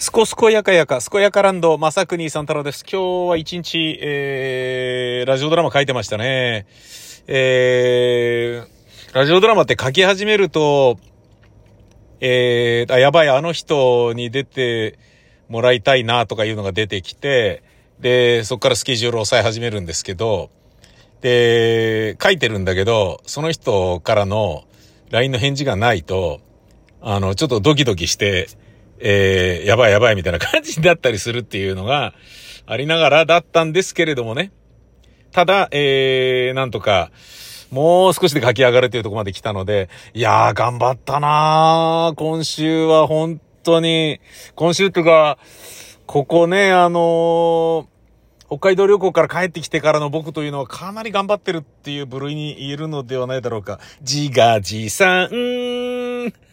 すこすこやかやか、すこやかランド、まさくにさん太郎です。今日は一日、えー、ラジオドラマ書いてましたね。えー、ラジオドラマって書き始めると、えー、あ、やばい、あの人に出てもらいたいなとかいうのが出てきて、で、そっからスケジュールを抑え始めるんですけど、で、書いてるんだけど、その人からの LINE の返事がないと、あの、ちょっとドキドキして、えー、やばいやばいみたいな感じだったりするっていうのがありながらだったんですけれどもね。ただ、えー、なんとか、もう少しで書き上がるというとこまで来たので、いやー、頑張ったなー今週は本当に、今週っていうか、ここね、あのー、北海道旅行から帰ってきてからの僕というのはかなり頑張ってるっていう部類に言えるのではないだろうか。自画自賛。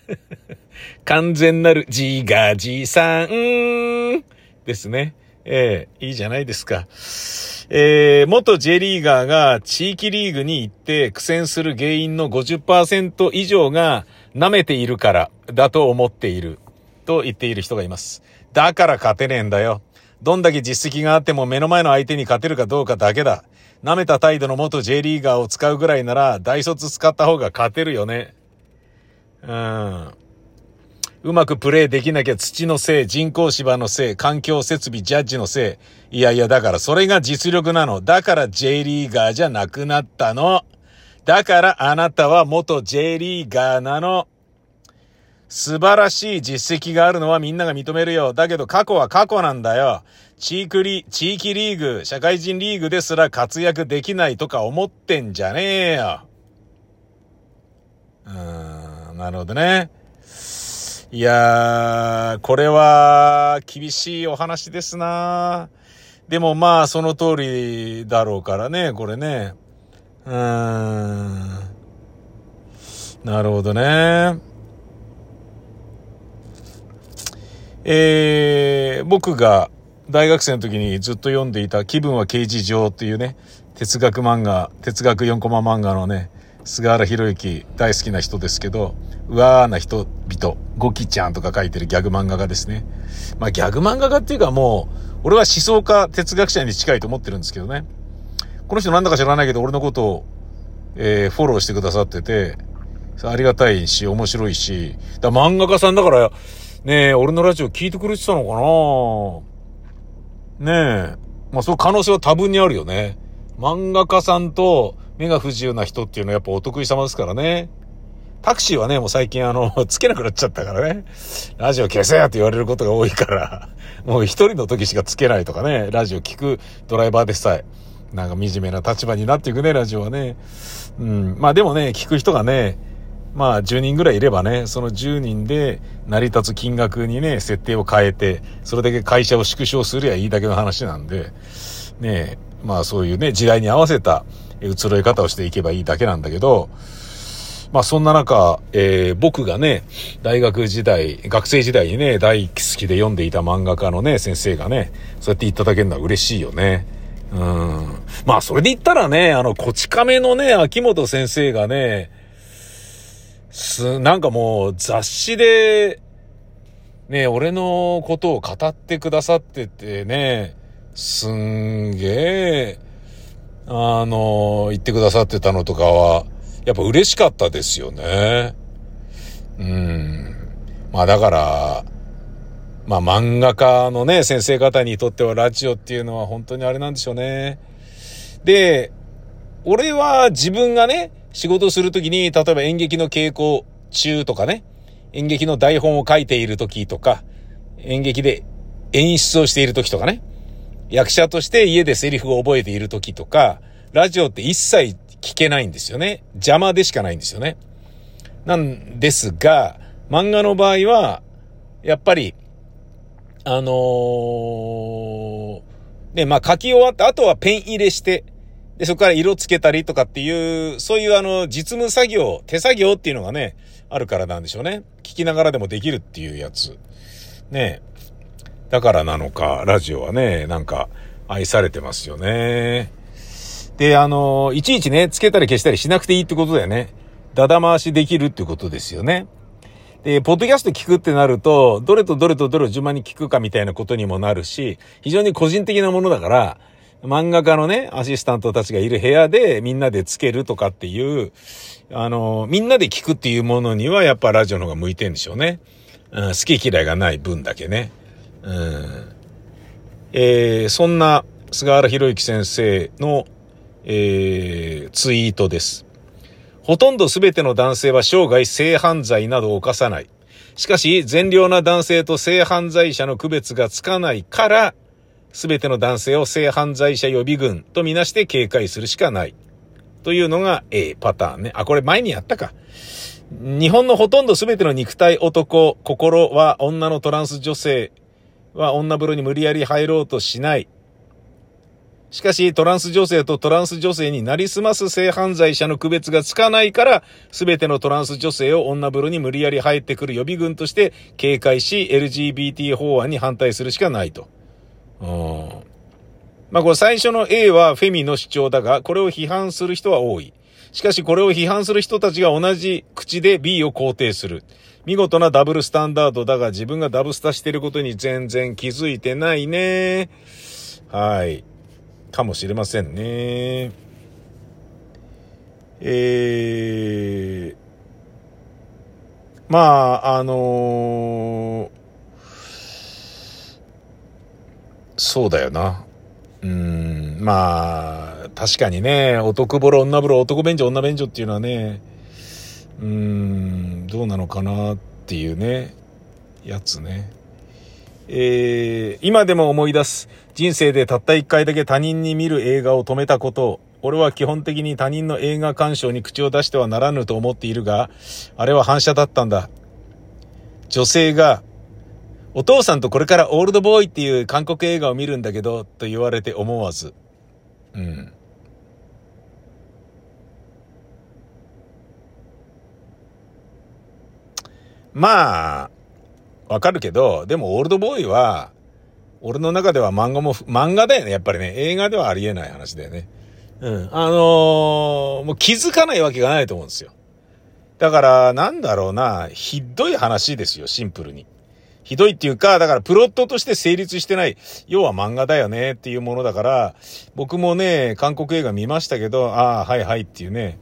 完全なる自画自賛ですね。ええー、いいじゃないですか。えー、元 J リーガーが地域リーグに行って苦戦する原因の50%以上が舐めているからだと思っていると言っている人がいます。だから勝てねえんだよ。どんだけ実績があっても目の前の相手に勝てるかどうかだけだ。舐めた態度の元 J リーガーを使うぐらいなら大卒使った方が勝てるよね。うん。うまくプレイできなきゃ土のせい、人工芝のせい、環境設備、ジャッジのせい。いやいや、だからそれが実力なの。だから J リーガーじゃなくなったの。だからあなたは元 J リーガーなの。素晴らしい実績があるのはみんなが認めるよ。だけど過去は過去なんだよ。地域リ地域リーグ、社会人リーグですら活躍できないとか思ってんじゃねえよ。うん、なるほどね。いやー、これは厳しいお話ですなでもまあその通りだろうからね、これね。うーん。なるほどね。えー、僕が大学生の時にずっと読んでいた気分は刑事上っていうね、哲学漫画、哲学4コマ漫画のね、菅原博之大好きな人ですけど、うわーな人々、ゴキちゃんとか書いてるギャグ漫画家ですね。まあギャグ漫画家っていうかもう、俺は思想家、哲学者に近いと思ってるんですけどね。この人なんだか知らないけど俺のことを、えー、フォローしてくださってて、ありがたいし、面白いし、だ漫画家さんだから、ねえ、俺のラジオ聞いてくれてたのかなねえ。まあ、そう可能性は多分にあるよね。漫画家さんと目が不自由な人っていうのはやっぱお得意様ですからね。タクシーはね、もう最近あの、つけなくなっちゃったからね。ラジオ消せやって言われることが多いから、もう一人の時しかつけないとかね、ラジオ聞くドライバーでさえ、なんか惨めな立場になっていくね、ラジオはね。うん。まあでもね、聞く人がね、まあ10人ぐらいいればね、その10人で成り立つ金額にね、設定を変えて、それだけ会社を縮小すりゃいいだけの話なんで、ねまあそういうね、時代に合わせた移ろい方をしていけばいいだけなんだけど、まあそんな中、えー、僕がね、大学時代、学生時代にね、大好きで読んでいた漫画家のね、先生がね、そうやっていただけるのは嬉しいよね。うん。まあそれで言ったらね、あの、こち亀のね、秋元先生がね、す、なんかもう雑誌で、ね、俺のことを語ってくださっててね、すんげえ、あの、言ってくださってたのとかは、やっぱ嬉しかったですよね。うん。まあだから、まあ漫画家のね、先生方にとってはラジオっていうのは本当にあれなんでしょうね。で、俺は自分がね、仕事するときに、例えば演劇の稽古中とかね、演劇の台本を書いているときとか、演劇で演出をしているときとかね、役者として家でセリフを覚えているときとか、ラジオって一切聞けないんですよね。邪魔でしかないんですよね。なんですが、漫画の場合は、やっぱり、あのー、ね、まあ書き終わった後はペン入れして、で、そこから色つけたりとかっていう、そういうあの、実務作業、手作業っていうのがね、あるからなんでしょうね。聞きながらでもできるっていうやつ。ねだからなのか、ラジオはね、なんか、愛されてますよね。で、あの、いちいちね、つけたり消したりしなくていいってことだよね。だだ回しできるってことですよね。で、ポッドキャスト聞くってなると、どれとどれとどれを順番に聞くかみたいなことにもなるし、非常に個人的なものだから、漫画家のね、アシスタントたちがいる部屋でみんなでつけるとかっていう、あの、みんなで聞くっていうものにはやっぱラジオの方が向いてんでしょうね。うん、好き嫌いがない分だけね。うん。えー、そんな菅原博之先生の、えー、ツイートです。ほとんど全ての男性は生涯性犯罪などを犯さない。しかし、善良な男性と性犯罪者の区別がつかないから、全ての男性を性犯罪者予備軍とみなして警戒するしかない。というのが A パターンね。あ、これ前にやったか。日本のほとんど全ての肉体男、心は女のトランス女性は女風呂に無理やり入ろうとしない。しかし、トランス女性とトランス女性になりすます性犯罪者の区別がつかないから、すべてのトランス女性を女風呂に無理やり入ってくる予備軍として警戒し、LGBT 法案に反対するしかないと。うん。まあこれ最初の A はフェミの主張だが、これを批判する人は多い。しかしこれを批判する人たちが同じ口で B を肯定する。見事なダブルスタンダードだが自分がダブスタしてることに全然気づいてないね。はい。かもしれませんね。えー、まあ、あのー、そうだよな。うん、まあ、確かにね、男風呂、女風呂、男便所、女便所っていうのはね、うん、どうなのかなっていうね、やつね。えー、今でも思い出す。人生でたった一回だけ他人に見る映画を止めたことを。俺は基本的に他人の映画鑑賞に口を出してはならぬと思っているが、あれは反射だったんだ。女性が、お父さんとこれからオールドボーイっていう韓国映画を見るんだけど、と言われて思わず。うん。まあ、わかるけど、でもオールドボーイは、俺の中では漫画も、漫画だよね、やっぱりね。映画ではありえない話だよね。うん。あのー、もう気づかないわけがないと思うんですよ。だから、なんだろうな、ひどい話ですよ、シンプルに。ひどいっていうか、だからプロットとして成立してない、要は漫画だよねっていうものだから、僕もね、韓国映画見ましたけど、ああ、はいはいっていうね、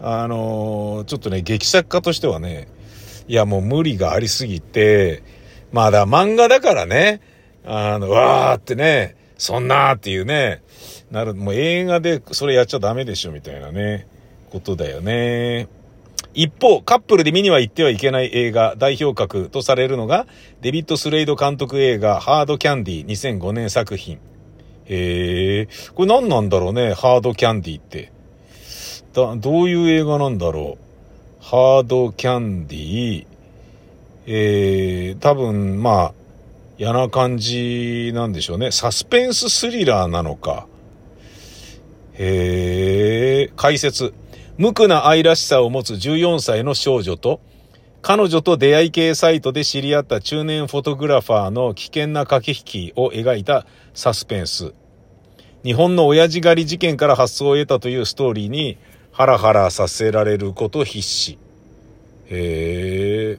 あのー、ちょっとね、劇作家としてはね、いやもう無理がありすぎて、まだ漫画だからね、あの、わーってね、そんなーっていうね、なる、もう映画でそれやっちゃダメでしょみたいなね、ことだよね。一方、カップルで見には行ってはいけない映画、代表格とされるのが、デビッド・スレイド監督映画、ハードキャンディ2005年作品。へえ、これ何なんだろうね、ハードキャンディって。だ、どういう映画なんだろう。ハードキャンディー、えー、多分、まあ、嫌な感じなんでしょうね。サスペンススリラーなのか。へえ、解説。無垢な愛らしさを持つ14歳の少女と、彼女と出会い系サイトで知り合った中年フォトグラファーの危険な駆け引きを描いたサスペンス。日本の親父狩り事件から発想を得たというストーリーに、ハラハラさせられること必至。へえ。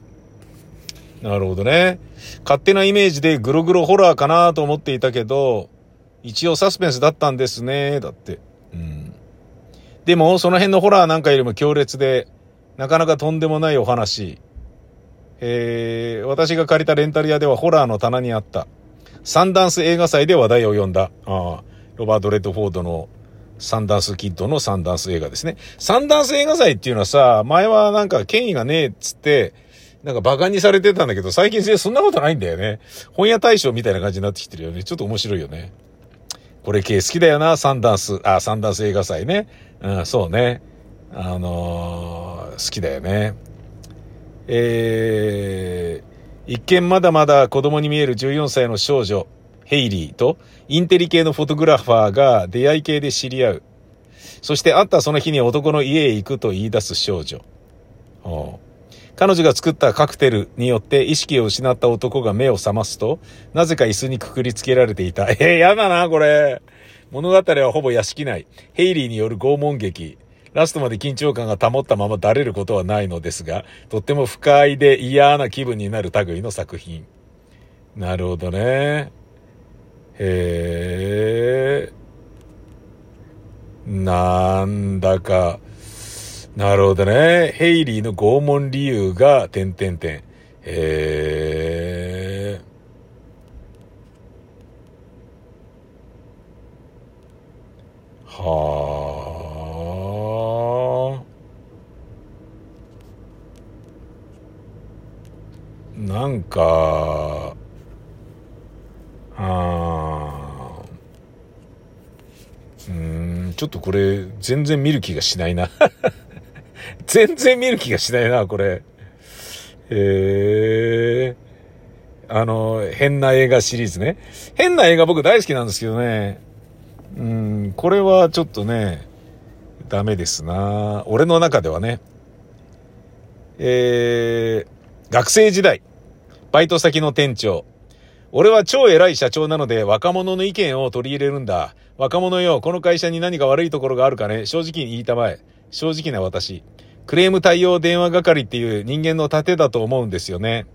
なるほどね。勝手なイメージでグログロホラーかなと思っていたけど、一応サスペンスだったんですね。だって。うん。でも、その辺のホラーなんかよりも強烈で、なかなかとんでもないお話。えー、私が借りたレンタル屋ではホラーの棚にあった。サンダンス映画祭で話題を呼んだ。ああ、ロバート・レッドフォードのサンダンスキッドのサンダンス映画ですね。サンダンス映画祭っていうのはさ、前はなんか権威がねえっつって、なんか馬鹿にされてたんだけど、最近そんなことないんだよね。本屋大賞みたいな感じになってきてるよね。ちょっと面白いよね。これ系好きだよな、サンダンス。あ、サンダンス映画祭ね。うん、そうね。あのー、好きだよね。えー、一見まだまだ子供に見える14歳の少女。ヘイリーとインテリ系のフォトグラファーが出会い系で知り合う。そして会ったその日に男の家へ行くと言い出す少女。彼女が作ったカクテルによって意識を失った男が目を覚ますと、なぜか椅子にくくりつけられていた。えー、やだな、これ。物語はほぼ屋敷内。ヘイリーによる拷問劇。ラストまで緊張感が保ったままだれることはないのですが、とっても不快で嫌な気分になる類の作品。なるほどね。へえ。なんだか、なるほどね。ヘイリーの拷問理由が、点々点。へえ。はあ。なんか、あうん、ちょっとこれ、全然見る気がしないな。全然見る気がしないな、これ。へえ。あの、変な映画シリーズね。変な映画僕大好きなんですけどね。うん、これはちょっとね、ダメですな。俺の中ではね。えー、学生時代、バイト先の店長。俺は超偉い社長なので若者の意見を取り入れるんだ。若者よ、この会社に何か悪いところがあるかね正直に言いたまえ。正直な私。クレーム対応電話係っていう人間の盾だと思うんですよね。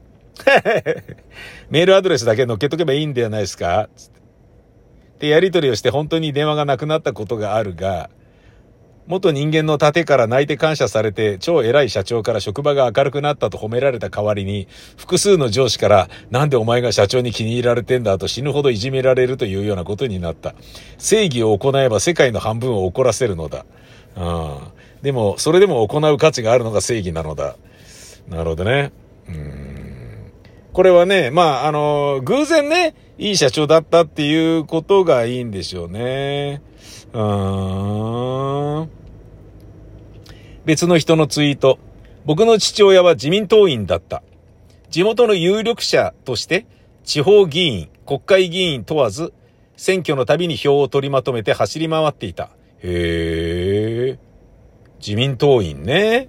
メールアドレスだけ乗っけとけばいいんではないですかつって。で、やり取りをして本当に電話がなくなったことがあるが、元人間の盾から泣いて感謝されて、超偉い社長から職場が明るくなったと褒められた代わりに、複数の上司から、なんでお前が社長に気に入られてんだと死ぬほどいじめられるというようなことになった。正義を行えば世界の半分を怒らせるのだ。うん。でも、それでも行う価値があるのが正義なのだ。なるほどね。うん。これはね、まあ、あの、偶然ね、いい社長だったっていうことがいいんでしょうね。うーん。別の人のツイート。僕の父親は自民党員だった。地元の有力者として、地方議員、国会議員問わず、選挙のたびに票を取りまとめて走り回っていた。へえ。自民党員ね。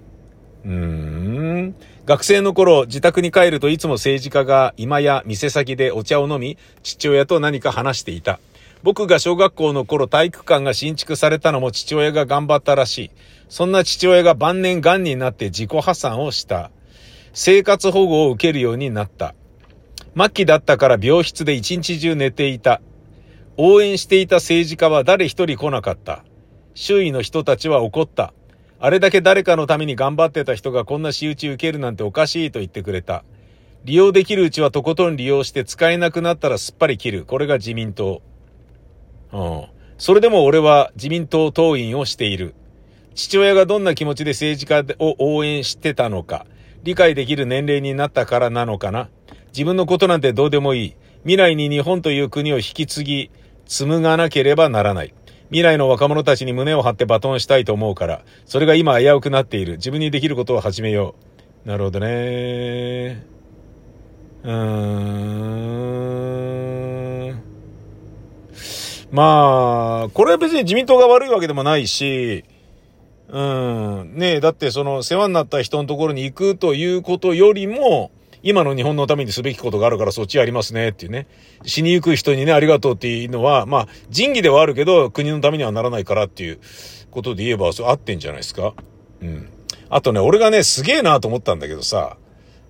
うーん。学生の頃、自宅に帰るといつも政治家が今や店先でお茶を飲み、父親と何か話していた。僕が小学校の頃体育館が新築されたのも父親が頑張ったらしい。そんな父親が晩年癌になって自己破産をした。生活保護を受けるようになった。末期だったから病室で一日中寝ていた。応援していた政治家は誰一人来なかった。周囲の人たちは怒った。あれだけ誰かのために頑張ってた人がこんな仕打ち受けるなんておかしいと言ってくれた。利用できるうちはとことん利用して使えなくなったらすっぱり切る。これが自民党。うん。それでも俺は自民党党員をしている。父親がどんな気持ちで政治家を応援してたのか、理解できる年齢になったからなのかな。自分のことなんてどうでもいい。未来に日本という国を引き継ぎ、紡がなければならない。未来の若者たちに胸を張ってバトンしたいと思うから、それが今危うくなっている。自分にできることを始めよう。なるほどね。うーん。まあ、これは別に自民党が悪いわけでもないし、うん。ねえだってその世話になった人のところに行くということよりも、今の日本のためにすべきことがあるからそっちやりますねっていうね。死にゆく人にね、ありがとうっていうのは、まあ、仁義ではあるけど、国のためにはならないからっていうことで言えば、そう合ってんじゃないですか。うん。あとね、俺がね、すげえなと思ったんだけどさ、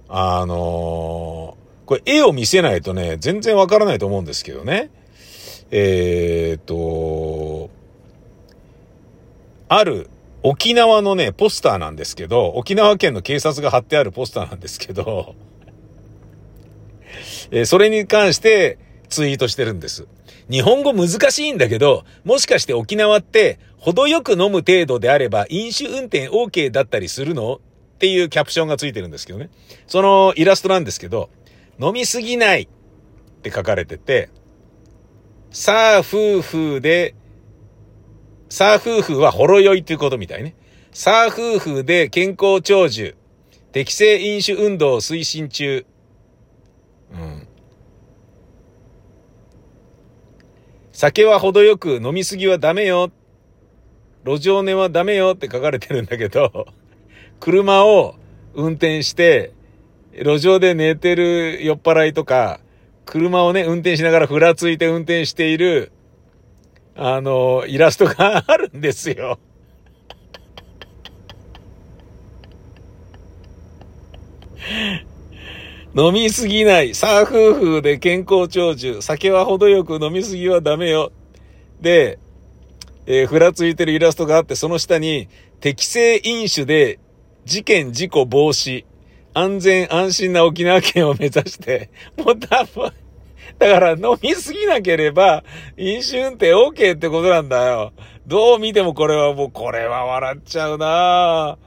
あのー、これ絵を見せないとね、全然わからないと思うんですけどね。えー、っと、ある沖縄のね、ポスターなんですけど、沖縄県の警察が貼ってあるポスターなんですけど、えー、それに関してツイートしてるんです。日本語難しいんだけど、もしかして沖縄って程よく飲む程度であれば飲酒運転 OK だったりするのっていうキャプションがついてるんですけどね。そのイラストなんですけど、飲みすぎないって書かれてて、さあ夫婦で、さあ夫婦はほろ酔いっていうことみたいね。さあ夫婦で健康長寿、適正飲酒運動推進中、うん。酒は程よく飲みすぎはダメよ。路上寝はダメよって書かれてるんだけど、車を運転して、路上で寝てる酔っ払いとか、車をね、運転しながらふらついて運転している、あの、イラストがあるんですよ。飲みすぎない。サーフーフーで健康長寿。酒は程よく飲みすぎはダメよ。で、えー、ふらついてるイラストがあって、その下に、適正飲酒で事件事故防止。安全安心な沖縄県を目指して、もう多分、だから飲みすぎなければ、飲酒運転 OK ってことなんだよ。どう見てもこれはもう、これは笑っちゃうな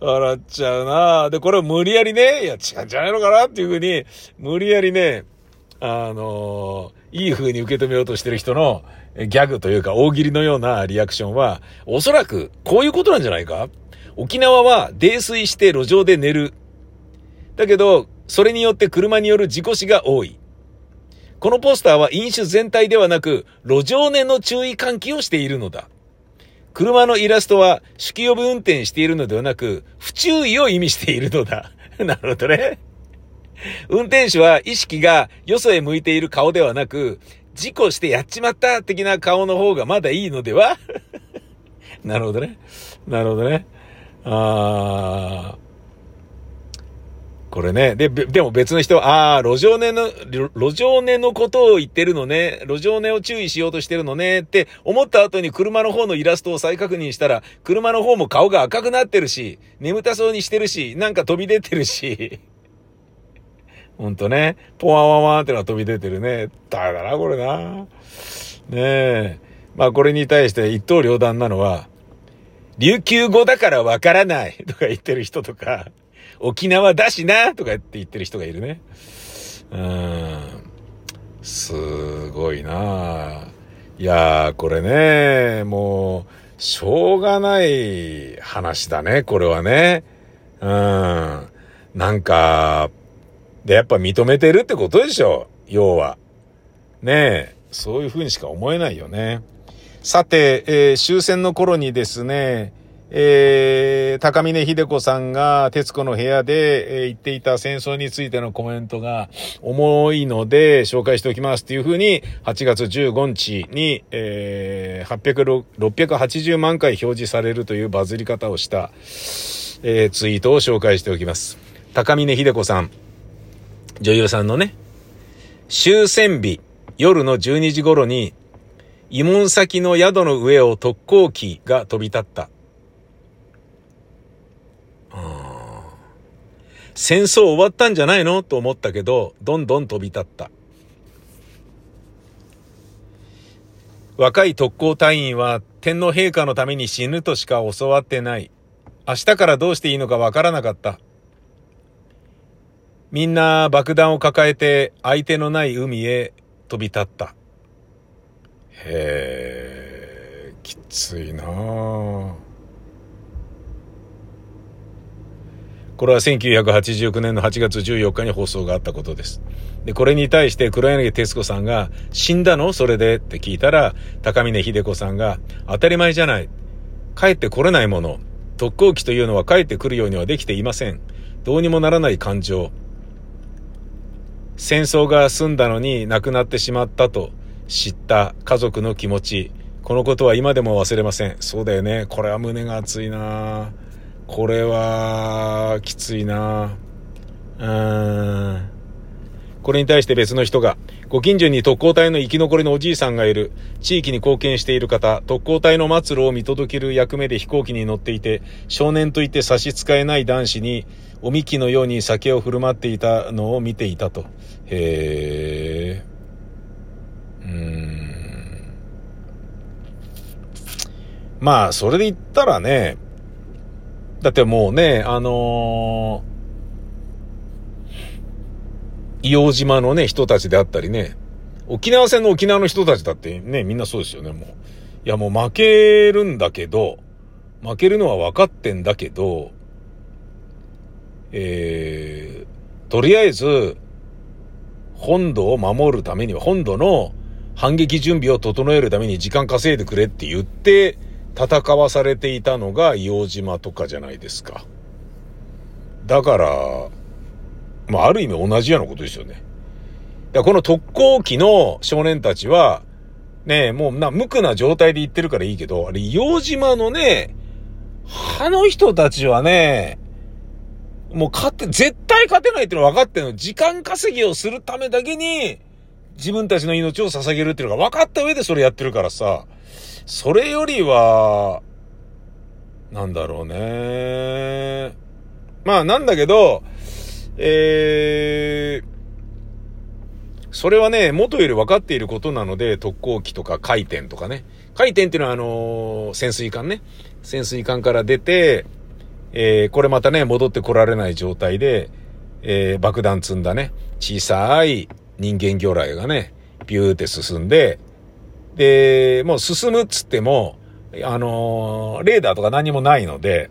笑っちゃうなで、これを無理やりね、いや、違うんじゃないのかなっていうふうに、無理やりね、あのー、いい風に受け止めようとしてる人のギャグというか大喜利のようなリアクションは、おそらくこういうことなんじゃないか？沖縄は泥酔して路上で寝る。だけど、それによって車による事故死が多い。このポスターは飲酒全体ではなく、路上寝の注意喚起をしているのだ。車のイラストは、酒気帯び運転しているのではなく、不注意を意味しているのだ。なるほどね。運転手は意識がよそへ向いている顔ではなく、事故してやっちまった的な顔の方がまだいいのでは？なるほどね。なるほどね。あー。これね。で、でも別の人は、ああ、路上寝の、路上寝のことを言ってるのね。路上寝を注意しようとしてるのね。って思った後に車の方のイラストを再確認したら、車の方も顔が赤くなってるし、眠たそうにしてるし、なんか飛び出てるし。ほんとね。ポワワワーってのは飛び出てるね。だだな、これな。ねえ。まあこれに対して一刀両断なのは、琉球語だからわからないとか言ってる人とか、沖縄だしなとかって言ってる人がいるね。うん。すごいないや、これね、もう、しょうがない話だね、これはね。うん。なんか、で、やっぱ認めてるってことでしょ要は。ねえ、そういう風にしか思えないよね。さて、えー、終戦の頃にですね、えー、高峰秀子さんが徹子の部屋で、えー、言っていた戦争についてのコメントが重いので紹介しておきますっていうふうに8月15日に、えー、680万回表示されるというバズり方をした、えー、ツイートを紹介しておきます。高峰秀子さん、女優さんのね、終戦日夜の12時頃に慰問先の宿の上を特攻機が飛び立った。戦争終わったんじゃないの？と思ったけど、どんどん飛び立った。若い特攻隊員は天皇陛下のために死ぬとしか教わってない。明日からどうしていいのかわからなかった。みんな爆弾を抱えて相手のない海へ飛び立った。へえ、きついなぁ。これは1989年の8月14日に放送があったことです。で、これに対して黒柳徹子さんが、死んだの？それで？って聞いたら、高峰秀子さんが、当たり前じゃない。帰ってこれないもの。特攻機というのは帰ってくるようにはできていません。どうにもならない感情。戦争が済んだのに亡くなってしまったと知った家族の気持ち。このことは今でも忘れません。そうだよね。これは胸が熱いなぁ。これは、きついなうん。これに対して別の人が、ご近所に特攻隊の生き残りのおじいさんがいる。地域に貢献している方、特攻隊の末路を見届ける役目で飛行機に乗っていて、少年といって差し支えない男子に、おみきのように酒を振る舞っていたのを見ていたと。へえ。うーん。まあ、それで言ったらね、だってもうね、あのー、硫黄島のね、人たちであったりね、沖縄戦の沖縄の人たちだってね、みんなそうですよね、もう。いや、もう負けるんだけど、負けるのは分かってんだけど、えー、とりあえず、本土を守るためには、本土の反撃準備を整えるために時間稼いでくれって言って、戦わされていたのが硫黄島とかじゃないですか。だから、まあ、ある意味同じようなことですよね。だこの特攻機の少年たちは、ねもうな、無垢な状態で言ってるからいいけど、あれ、硫黄島のね、あの人たちはね、もう勝って、絶対勝てないっていうの分かってるの。時間稼ぎをするためだけに、自分たちの命を捧げるっていうのが分かった上でそれやってるからさ、それよりは、なんだろうね。まあなんだけど、えー、それはね、元より分かっていることなので、特攻機とか回転とかね。回転っていうのはあのー、潜水艦ね。潜水艦から出て、えー、これまたね、戻ってこられない状態で、えー、爆弾積んだね、小さい人間魚雷がね、ビューって進んで、で、もう進むっつっても、あの、レーダーとか何もないので、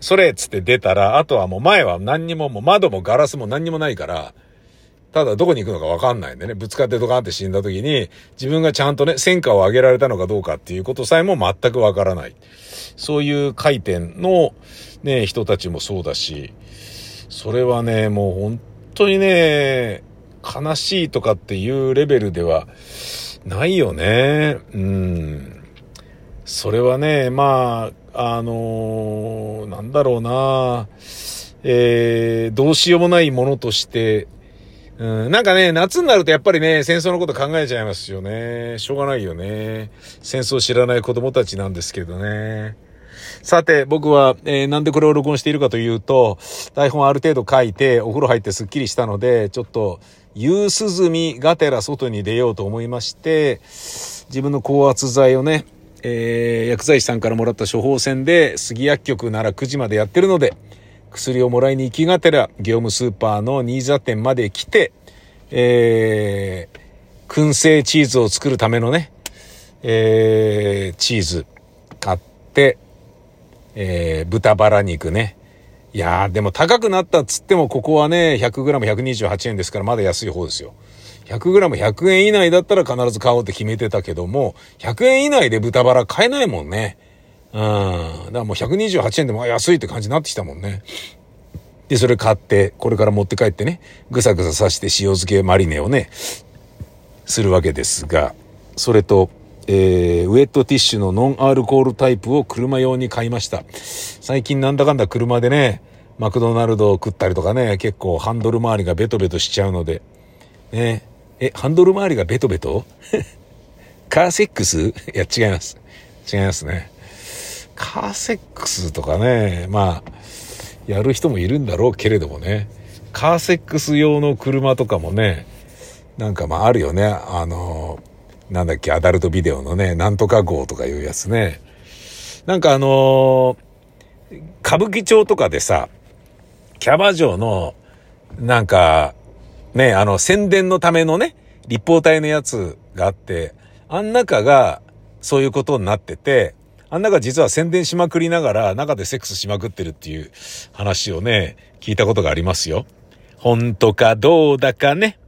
それっつって出たら、あとはもう前は何にも、もう窓もガラスも何にもないから、ただどこに行くのかわかんないんでね、ぶつかってドカンって死んだ時に、自分がちゃんとね、戦果を上げられたのかどうかっていうことさえも全くわからない。そういう回転のね、人たちもそうだし、それはね、もう本当にね、悲しいとかっていうレベルではないよね。うん。それはね、まあ、あのー、なんだろうな、えー、どうしようもないものとして、うん、なんかね、夏になるとやっぱりね、戦争のこと考えちゃいますよね。しょうがないよね。戦争知らない子供たちなんですけどね。さて、僕は、えー、なんでこれを録音しているかというと、台本ある程度書いて、お風呂入ってスッキリしたので、ちょっと、夕涼みがてら外に出ようと思いまして、自分の高圧剤をね、えー、薬剤師さんからもらった処方箋で、杉薬局なら9時までやってるので、薬をもらいに行きがてら、業務スーパーの新座店まで来て、えー、燻製チーズを作るためのね、えー、チーズ買って、えー、豚バラ肉ね。いやー、でも高くなったっつっても、ここはね、100g128 円ですから、まだ安い方ですよ。100g100 円以内だったら必ず買おうって決めてたけども、100円以内で豚バラ買えないもんね。うん。だからもう128円でも安いって感じになってきたもんね。で、それ買って、これから持って帰ってね、ぐさぐさ刺して塩漬けマリネをね、するわけですが、それと、えー、ウェットティッシュのノンアルコールタイプを車用に買いました。最近なんだかんだ車でね、マクドナルドを食ったりとかね、結構ハンドル周りがベトベトしちゃうので、ね、え、ハンドル周りがベトベト？カーセックス？いや、違います。違いますね。カーセックスとかね、まあ、やる人もいるんだろうけれどもね、カーセックス用の車とかもね、なんかまああるよね。あの、なんだっけ、アダルトビデオのね、なんとか号とかいうやつね。なんかあの歌舞伎町とかでさ、キャバ嬢の、なんか、ね、あの、宣伝のためのね、立方体のやつがあって、あん中がそういうことになってて、あん中実は宣伝しまくりながら中でセックスしまくってるっていう話をね、聞いたことがありますよ。本当かどうだかね。